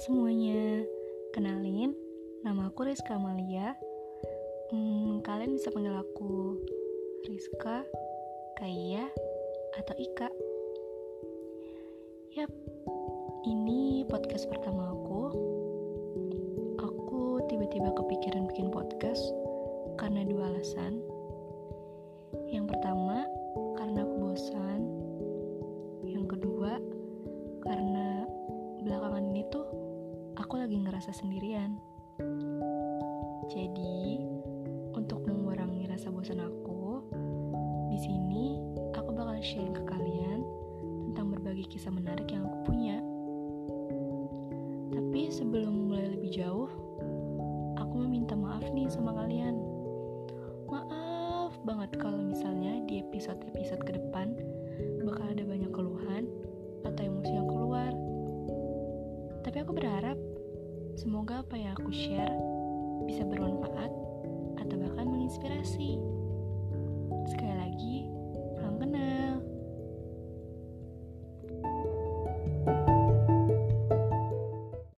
semuanya, kenalin, nama aku Rizka Amalia. Hmm, kalian bisa panggil aku Rizka, Kaya, atau Ika. Yap, ini podcast pertama aku. Aku tiba-tiba kepikiran bikin aku lagi ngerasa sendirian. Jadi, untuk mengurangi rasa bosan aku, di sini aku bakal sharing ke kalian tentang berbagi kisah menarik yang aku punya. Tapi sebelum mulai lebih jauh, aku meminta maaf nih sama kalian. Maaf banget kalau misalnya di episode-episode ke depan bakal ada banyak keluhan atau emosi yang keluar. Tapi aku berharap semoga apa yang aku share bisa bermanfaat atau bahkan menginspirasi. Sekali lagi.